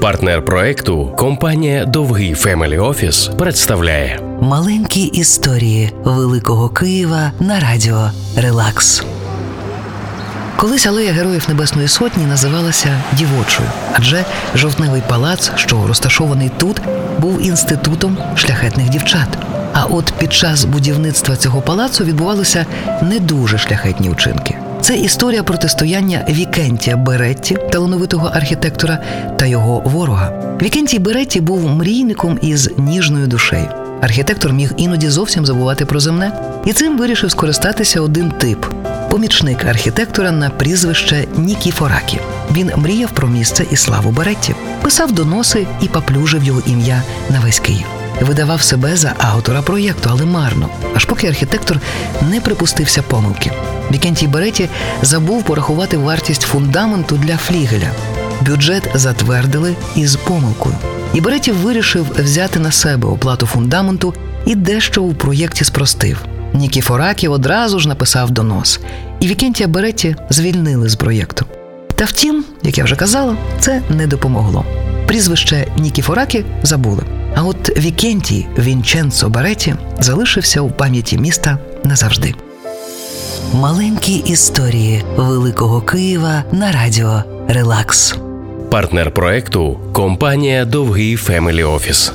Партнер проекту компанія Довгий Family Office представляє Маленькі історії Великого Києва на радіо Релакс. Колись алея Героїв Небесної Сотні називалася Дівочою, адже жовтневий палац, що розташований тут, був інститутом шляхетних дівчат. А от під час будівництва цього палацу відбувалися не дуже шляхетні вчинки. Це історія протистояння Вікентія Беретті, талановитого архітектора, та його ворога. Вікентій Беретті був мрійником із ніжною душею. Архітектор міг іноді зовсім забувати про земне, і цим вирішив скористатися один тип помічник архітектора на прізвище Нікіфоракі. Він мріяв про місце і славу Беретті, писав доноси і поплюжив його ім'я на весь Київ. Видавав себе за автора проєкту, але марно, аж поки архітектор не припустився помилки. Вікентій Береті забув порахувати вартість фундаменту для флігеля. Бюджет затвердили із помилкою. І Береті вирішив взяти на себе оплату фундаменту і дещо у проєкті спростив. Нікіфоракі одразу ж написав донос, і Вікентія Береті звільнили з проєкту. Та втім, як я вже казала, це не допомогло. Прізвище Нікіфоракі забули. А от Вікентій Вінченцо Бареті залишився у пам'яті міста назавжди. Маленькі історії Великого Києва на радіо Релакс. партнер проекту компанія Довгий Family Office.